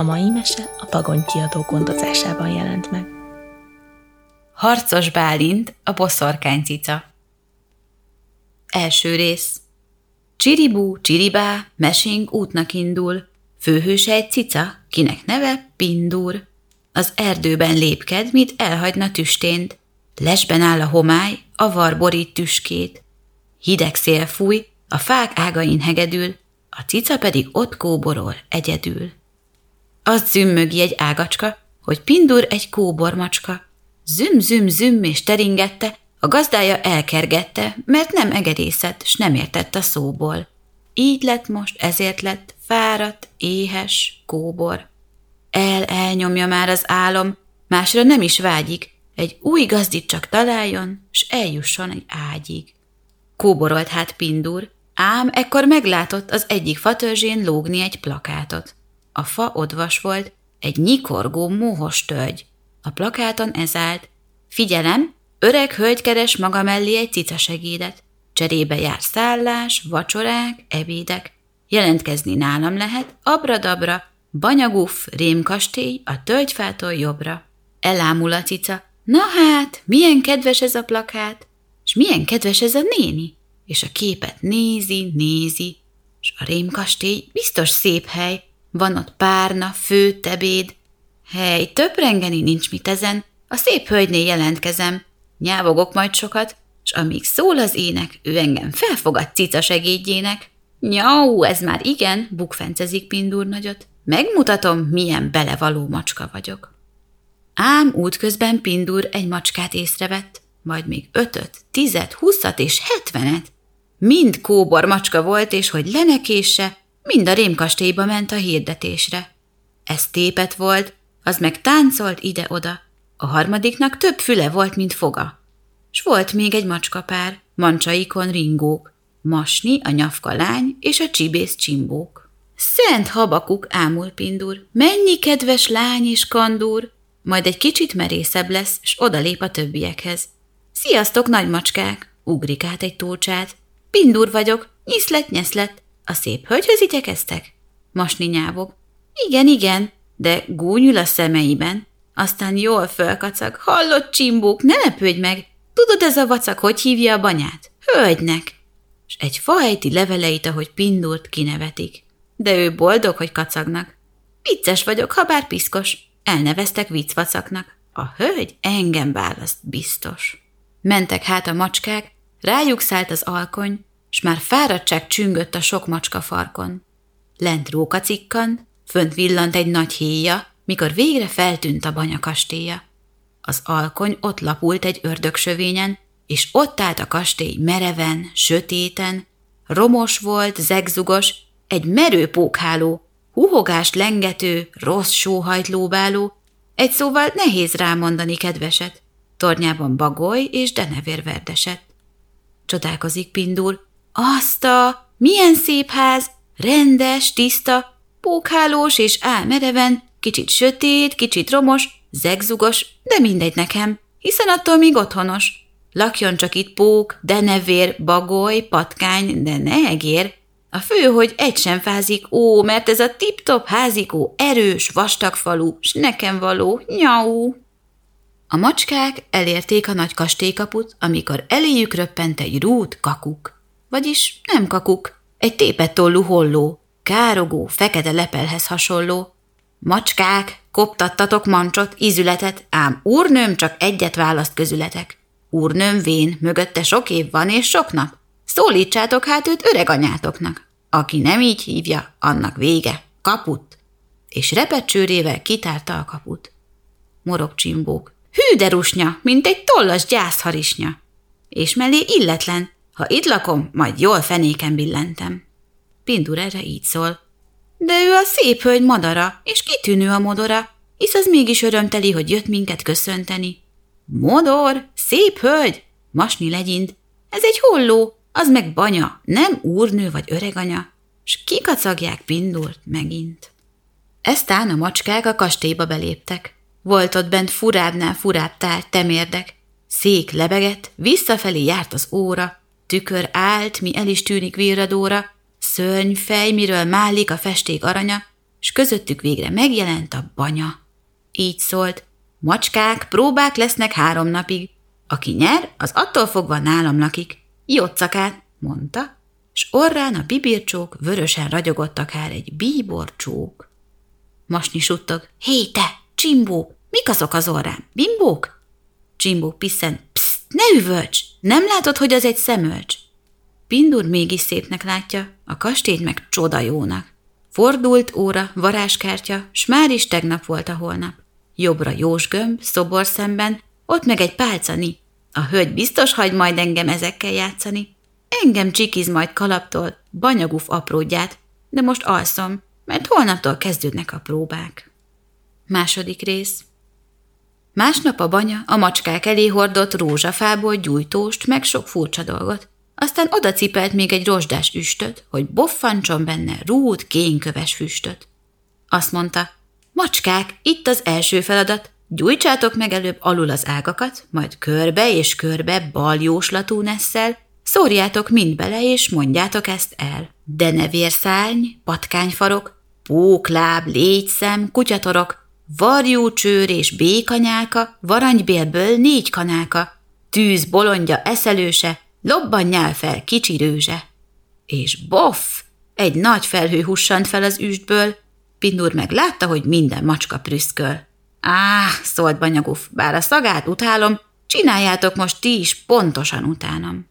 A mai mese a Pagony kiadó gondozásában jelent meg. Harcos Bálint, a boszorkány cica. Első rész. Csiribú, csiribá, mesénk útnak indul. Főhőse egy cica, kinek neve Pindur. Az erdőben lépked, mit elhagyna tüstént. Lesben áll a homály, a var borít tüskét. Hideg szél fúj, a fák ágain hegedül, a cica pedig ott kóborol egyedül. Az zümmögi egy ágacska, hogy Pindur egy kóbormacska. Züm, züm, züm és teringette, a gazdája elkergette, mert nem egedészett, s nem értett a szóból. Így lett most, ezért lett, fáradt, éhes, kóbor. El elnyomja már az álom, másra nem is vágyik, egy új gazdit csak találjon, s eljusson egy ágyig. Kóborolt hát Pindur, ám ekkor meglátott az egyik fatörzsén lógni egy plakátot. A fa odvas volt, egy nyikorgó mohos tölgy. A plakáton ez állt. Figyelem, öreg hölgy keres maga mellé egy cica segédet. Cserébe jár szállás, vacsorák, ebédek. Jelentkezni nálam lehet, abradabra, banyaguf, rémkastély, a tölgyfától jobbra. Elámul a cica. Na hát, milyen kedves ez a plakát, és milyen kedves ez a néni. És a képet nézi, nézi, és a rémkastély biztos szép hely, van ott párna, fő, ebéd. Hely, rengeni nincs mit ezen, a szép hölgynél jelentkezem. Nyávogok majd sokat, s amíg szól az ének, ő engem felfogad cica segédjének. Nyau, ez már igen, bukfencezik Pindur nagyot. Megmutatom, milyen belevaló macska vagyok. Ám útközben Pindur egy macskát észrevett, majd még ötöt, tizet, huszat és hetvenet. Mind kóbor macska volt, és hogy lenekése, mind a rémkastélyba ment a hirdetésre. Ez tépet volt, az meg táncolt ide-oda. A harmadiknak több füle volt, mint foga. S volt még egy macskapár, mancsaikon ringók, Masni, a nyafka lány és a csibész csimbók. Szent habakuk, ámul Pindur, mennyi kedves lány és kandúr, majd egy kicsit merészebb lesz, s odalép a többiekhez. Sziasztok, nagy macskák! Ugrik át egy túlcsát. Pindur vagyok, nyiszlet, nyeszlet, a szép hölgyhöz igyekeztek? Masni nyávog. Igen, igen, de gúnyul a szemeiben. Aztán jól fölkacag. Hallott csimbók, ne lepődj meg! Tudod ez a vacak, hogy hívja a banyát? Hölgynek! És egy fahejti leveleit, ahogy pindult, kinevetik. De ő boldog, hogy kacagnak. Vicces vagyok, ha bár piszkos. Elneveztek viccvacaknak. A hölgy engem választ, biztos. Mentek hát a macskák, rájuk szállt az alkony, s már fáradtság csüngött a sok macska farkon. Lent róka cikkan, fönt villant egy nagy héja, mikor végre feltűnt a banyakastélya. Az alkony ott lapult egy ördögsövényen, és ott állt a kastély mereven, sötéten, romos volt, zegzugos, egy merő pókháló, huhogást lengető, rossz sóhajt lóbáló, egy szóval nehéz rámondani kedveset, tornyában bagoly és denevér verdeset. Csodálkozik Pindur, azt a, milyen szép ház, rendes, tiszta, pókhálós és álmereven, kicsit sötét, kicsit romos, zegzugos, de mindegy nekem, hiszen attól még otthonos. Lakjon csak itt pók, denevér, bagoly, patkány, de ne egér. A fő, hogy egy sem fázik, ó, mert ez a tip-top házikó erős, vastag falu, s nekem való, nyau. A macskák elérték a nagy kastélykaput, amikor eléjük röppent egy rút kakuk vagyis nem kakuk, egy tépett tollú holló, károgó, fekete lepelhez hasonló. Macskák, koptattatok mancsot, ízületet, ám úrnőm csak egyet választ közületek. Úrnőm vén, mögötte sok év van és sok nap. Szólítsátok hát őt öreg anyátoknak. Aki nem így hívja, annak vége. Kaput! És repecsőrével kitárta a kaput. Morog csimbók. Hű de rusnya, mint egy tollas gyászharisnya. És mellé illetlen, ha itt lakom, majd jól fenéken billentem. Pindur erre így szól. De ő a szép hölgy madara, és kitűnő a modora, hisz az mégis örömteli, hogy jött minket köszönteni. Modor, szép hölgy, masni legyint, ez egy holló, az meg banya, nem úrnő vagy öreganya, s kikacagják Pindurt megint. Eztán a macskák a kastélyba beléptek. Volt ott bent furábbnál furább tár, temérdek. Szék lebegett, visszafelé járt az óra, Tükör állt, mi el is tűnik virradóra, szörnyfej, miről málik a festék aranya, s közöttük végre megjelent a banya. Így szólt, macskák, próbák lesznek három napig. Aki nyer, az attól fogva nálam lakik. Jocakát, mondta, s orrán a bibircsók vörösen ragyogott akár egy bíborcsók. Masni suttog, hé te, csimbó, mik azok az orrán, bimbók? Csimbó piszen, pszt, ne üvölts, nem látod, hogy az egy szemölcs? Pindur mégis szépnek látja, a kastélyt meg csoda jónak. Fordult óra, varázskártya, s már is tegnap volt a holnap. Jobbra Jósgömb, szobor szemben, ott meg egy pálcani. A hölgy biztos hagy majd engem ezekkel játszani. Engem csikiz majd kalaptól, banyaguf apródját, de most alszom, mert holnaptól kezdődnek a próbák. Második rész Másnap a banya a macskák elé hordott rózsafából gyújtóst, meg sok furcsa dolgot. Aztán oda cipelt még egy rozsdás üstöt, hogy boffancson benne rút, kénköves füstöt. Azt mondta, macskák, itt az első feladat, gyújtsátok meg előbb alul az ágakat, majd körbe és körbe baljóslatú nesszel, szórjátok mind bele, és mondjátok ezt el. De ne vérszárny, patkányfarok, pókláb, légyszem, kutyatorok, varjúcsőr és békanyálka, varanybélből négy kanáka, tűz bolondja eszelőse, lobbanjál fel kicsi rőzse. És boff! Egy nagy felhő hussant fel az üstből, Pindur meg látta, hogy minden macska prüszköl. Áh, szólt Banyaguf, bár a szagát utálom, csináljátok most ti is pontosan utánam.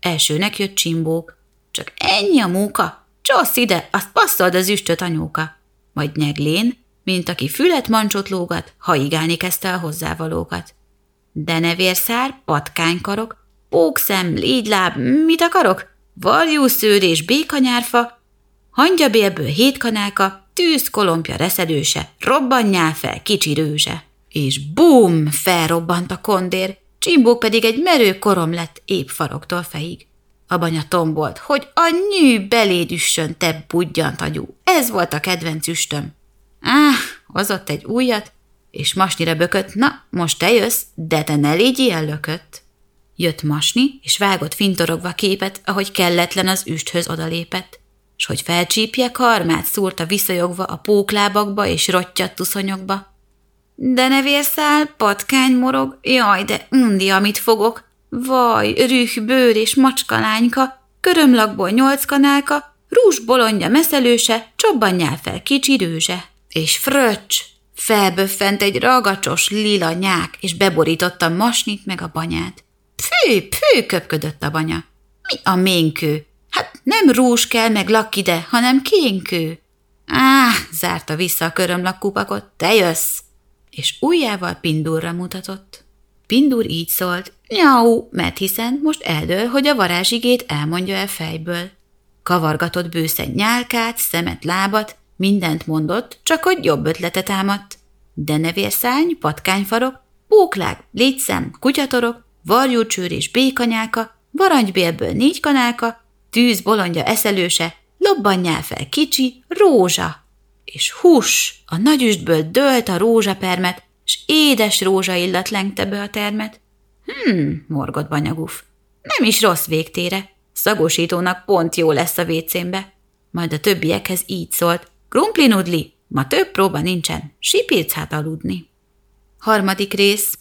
Elsőnek jött csimbók. Csak ennyi a móka? Csossz ide, azt passzold az üstöt anyóka. Majd nyeglén, mint aki fület mancsot lógat, haigálni kezdte a hozzávalókat. De ne vérszár, patkánykarok, pókszem, légyláb, mit akarok? Varjúszőr és békanyárfa, hangyabélből hét kanáka, tűz kolompja reszelőse, robbanjál fel kicsi rőzse. És bum, felrobbant a kondér, Csimbók pedig egy merő korom lett épp faroktól fejig. A banya tombolt, hogy a nyű beléd üssön, te budjant agyú. Ez volt a kedvenc üstöm. Áh, hozott egy újat, és masnire bökött, na, most te jössz, de te ne légy ilyen lökött. Jött masni, és vágott fintorogva képet, ahogy kelletlen az üsthöz odalépett, s hogy felcsípje, karmát szúrta visszajogva a póklábakba és rottyadt tuszonyokba. De ne vérszál, patkány morog, jaj, de undi, amit fogok. Vaj, rüh, bőr és macskalányka, körömlakból nyolc kanálka, rús bolondja meszelőse, csobbanjál fel kicsi rőzse. És fröccs, felböffent egy ragacsos lila nyák, és beborította masnit meg a banyát. Fű, fű, köpködött a banya. Mi a ménkő? Hát nem rús kell meg lak ide, hanem kénkő. Áh, zárta vissza a körömlakkupakot, te jössz! És ujjával Pindurra mutatott. Pindur így szólt, nyau, mert hiszen most eldől, hogy a varázsigét elmondja el fejből. Kavargatott bőszen nyálkát, szemet, lábat, mindent mondott, csak hogy jobb ötletet támadt. De nevérszárny, patkányfarok, póklák, légyszem, kutyatorok, varjúcsőr és békanyáka, varanybélből négy kanálka, tűz bolondja eszelőse, lobbanjál fel kicsi, rózsa. És hús, a nagyüstből dölt a rózsapermet, s édes rózsa illat lengte be a termet. Hmm, morgott banyaguf. Nem is rossz végtére. Szagosítónak pont jó lesz a vécénbe. Majd a többiekhez így szólt. Krumplinudli, ma több próba nincsen, sipírc hát aludni. Harmadik rész.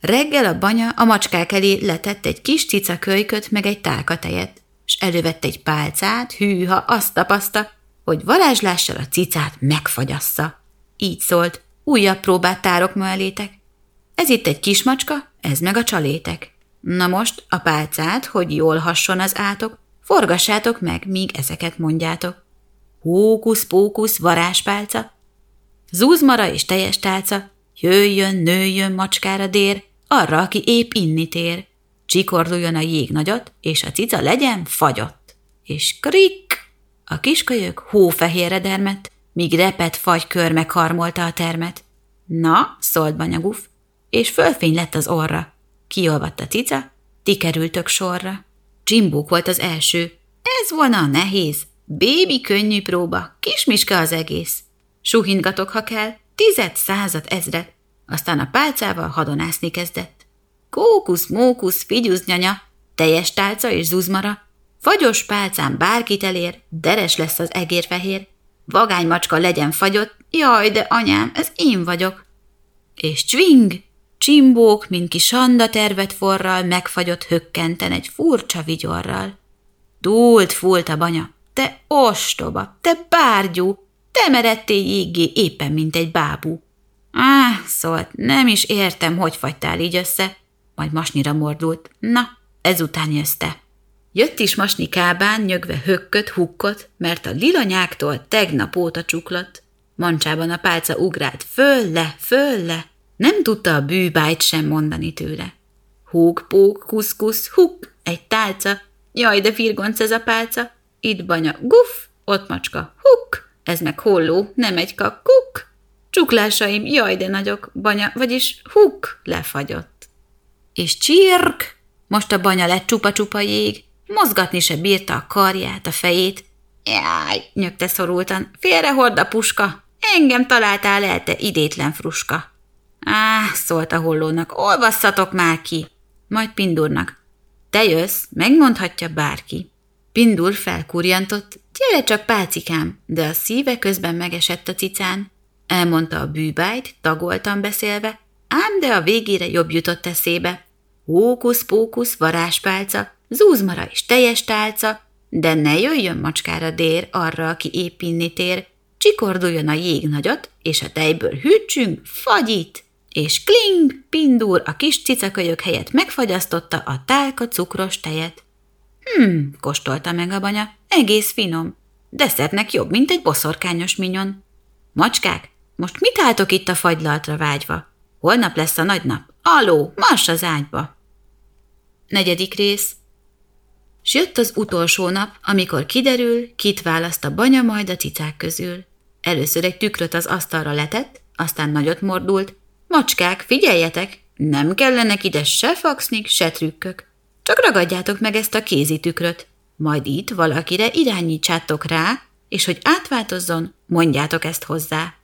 Reggel a banya a macskák elé letett egy kis cica kölyköt meg egy tálkatejet, s elővette egy pálcát, hűha, azt tapaszta, hogy varázslással a cicát megfagyassza. Így szólt, újabb próbát tárok ma elétek. Ez itt egy kis macska, ez meg a csalétek. Na most a pálcát, hogy jól hasson az átok, forgassátok meg, míg ezeket mondjátok. Hókusz-pókusz, varázspálca, zúzmara és teljes tálca, jöjjön, nőjön macskára dér, arra, aki épp inni tér. Csikorduljon a jég nagyot, és a cica legyen fagyott. És krik! A kiskölyök hófehérre dermett, míg repet fagy megharmolta a termet. Na, szólt banyaguf, és fölfény lett az orra. Kiolvadt a cica, ti kerültök sorra. Csimbók volt az első. Ez volna a nehéz. Bébi könnyű próba, kismiska az egész. Suhingatok, ha kell, tized, század, ezret. Aztán a pálcával hadonászni kezdett. Kókusz, mókusz, figyusz nyanya, teljes tálca és zuzmara, fagyos pálcán bárkit elér, deres lesz az egérfehér, Vagány macska legyen fagyott, jaj, de anyám, ez én vagyok. És csving, csimbók, mint ki sanda tervet forral, megfagyott hökkenten egy furcsa vigyorral. Dúlt fúlt a banya, te ostoba, te bárgyú, te meredtél jéggé éppen, mint egy bábú. Á, szólt, nem is értem, hogy fagytál így össze, majd masnyira mordult. Na, ezután jössz te. Jött is masni kábán, nyögve hökkött, hukkot, mert a lilanyáktól tegnap óta csuklott. Mancsában a pálca ugrált föl-le, föl-le, nem tudta a bűbájt sem mondani tőle. Húg, púg, kusz-kusz, huk, egy tálca, jaj, de firgonc ez a pálca, itt banya, guf, ott macska, huk, ez meg holló, nem egy kuk, csuklásaim, jaj, de nagyok, banya, vagyis huk, lefagyott. És csirk, most a banya lett csupa-csupa jég, Mozgatni se bírta a karját, a fejét. Jaj, nyögte szorultan, félrehord a puska, engem találtál el, te idétlen fruska. Á, szólt a hollónak, olvasszatok már ki. Majd Pindurnak. Te jössz, megmondhatja bárki. Pindur felkurjantott, gyere csak pácikám, de a szíve közben megesett a cicán. Elmondta a bűbájt, tagoltan beszélve, ám de a végére jobb jutott eszébe. Hókusz-pókusz, varázspálca, zúzmara és teljes tálca, de ne jöjjön macskára dér arra, aki épp inni tér, csikorduljon a jég nagyot, és a tejből hűtsünk fagyit, és kling, pindur a kis cicakölyök helyett megfagyasztotta a tálka cukros tejet. Hm, kóstolta meg a banya, egész finom, de szernek jobb, mint egy boszorkányos minyon. Macskák, most mit álltok itt a fagylaltra vágyva? Holnap lesz a nagy nap. Aló, mars az ágyba! Negyedik rész S jött az utolsó nap, amikor kiderül, kit választ a banya majd a cicák közül. Először egy tükröt az asztalra letett, aztán nagyot mordult. Macskák, figyeljetek! Nem kellenek ide se faxnik, se trükkök. Csak ragadjátok meg ezt a kézi tükröt. Majd itt valakire irányítsátok rá, és hogy átváltozzon, mondjátok ezt hozzá.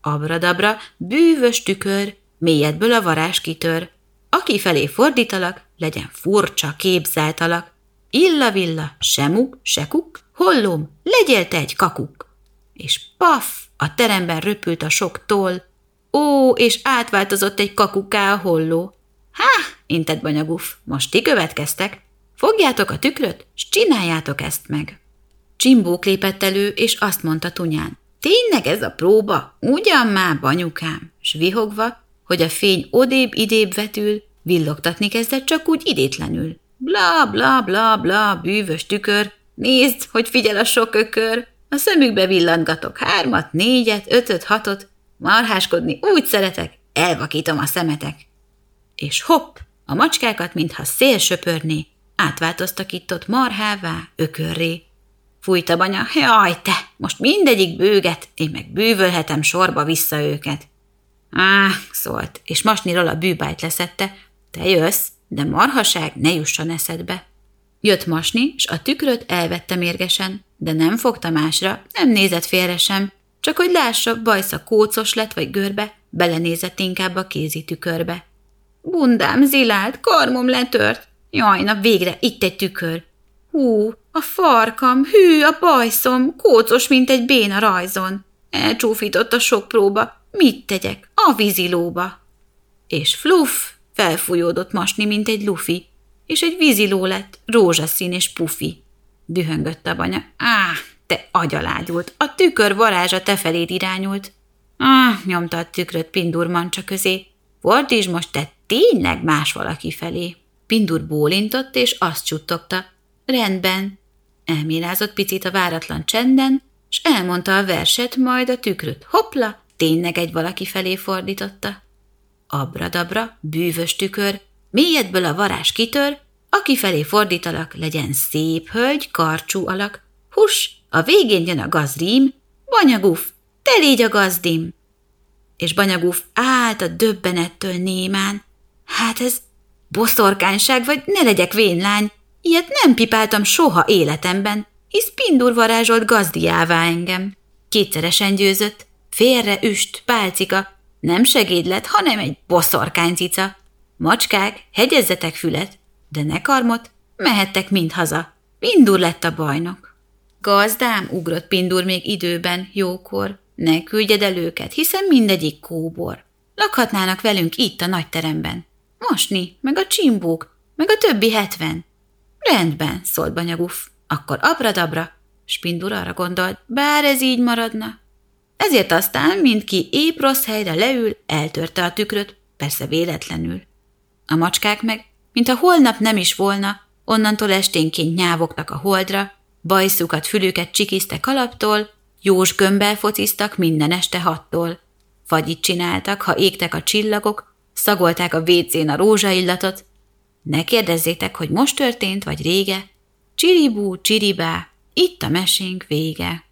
Abradabra, bűvös tükör, mélyedből a varázs kitör. Aki felé fordítalak, legyen furcsa, képzelt alak, Illa-villa, se muk, se kuk, hollom, legyél te egy kakuk. És paf, a teremben röpült a sok toll, ó, és átváltozott egy kakuká a holló. Há, intett banyaguf, most ti következtek. Fogjátok a tükröt, s csináljátok ezt meg. Csimbók lépett elő, és azt mondta tunyán. Tényleg ez a próba? Ugyan már, banyukám? S vihogva, hogy a fény odébb-idébb vetül, villogtatni kezdett csak úgy idétlenül. Bla, bla, bla, bla, bűvös tükör, nézd, hogy figyel a sok ökör, a szemükbe villantgatok hármat, négyet, ötöt, hatot, marháskodni úgy szeretek, elvakítom a szemetek. És hopp, a macskákat, mintha szél söpörné, átváltoztak itt ott marhává, ökörré. Fújt a banya, jaj te, most mindegyik bőget, én meg bűvölhetem sorba vissza őket. Á, szólt, és masniról a bűbájt leszette, te jössz, de marhaság ne jusson eszedbe. Jött masni, s a tükröt elvette mérgesen, de nem fogta másra, nem nézett félre sem, csak hogy lássa, bajsza kócos lett vagy görbe, belenézett inkább a kézi tükörbe. Bundám zilált, karmom letört. Jaj, na végre, itt egy tükör. Hú, a farkam, hű, a bajszom, kócos, mint egy béna rajzon. Elcsúfított a sok próba, mit tegyek? A vízilóba. És fluff, Felfújódott masni, mint egy lufi, és egy víziló lett, rózsaszín és pufi. Dühöngött a banya. Á, te agyalágyult, a tükör varázsa te feléd irányult. Á, nyomta a tükröt Pindur mancsa közé. Fordítsd most te tényleg más valaki felé. Pindur bólintott, és azt csuttogta. Rendben. Elmélázott picit a váratlan csenden, s elmondta a verset, majd a tükröt hopla, tényleg egy valaki felé fordította abradabra, bűvös tükör, mélyedből a varázs kitör, aki felé fordítalak, legyen szép hölgy, karcsú alak, hus, a végén jön a gazdím, banyaguf, te légy a gazdim. És banyaguf állt a döbbenettől némán, hát ez boszorkányság, vagy ne legyek vénlány, ilyet nem pipáltam soha életemben, hisz pindur varázsolt gazdiává engem. Kétszeresen győzött, félre üst, pálcika, nem segéd lett, hanem egy boszorkánycica. Macskák, hegyezzetek fület, de ne karmot, mehettek mind haza. Mindur lett a bajnok. Gazdám, ugrott Pindur még időben, jókor. Ne küldjed el őket, hiszen mindegyik kóbor. Lakhatnának velünk itt a nagy teremben. Mosni, meg a csimbók, meg a többi hetven. Rendben, szólt Banyaguf. Akkor abradabra. Spindur arra gondolt, bár ez így maradna. Ezért aztán mindki épp rossz helyre leül, eltörte a tükröt, persze véletlenül. A macskák meg, mintha holnap nem is volna, onnantól esténként nyávogtak a holdra, bajszukat, fülüket csikiztek kalaptól, jós gömbbel fociztak minden este hattól. Fagyit csináltak, ha égtek a csillagok, szagolták a vécén a rózsaillatot. Ne kérdezzétek, hogy most történt, vagy rége. Csiribú, csiribá, itt a mesénk vége.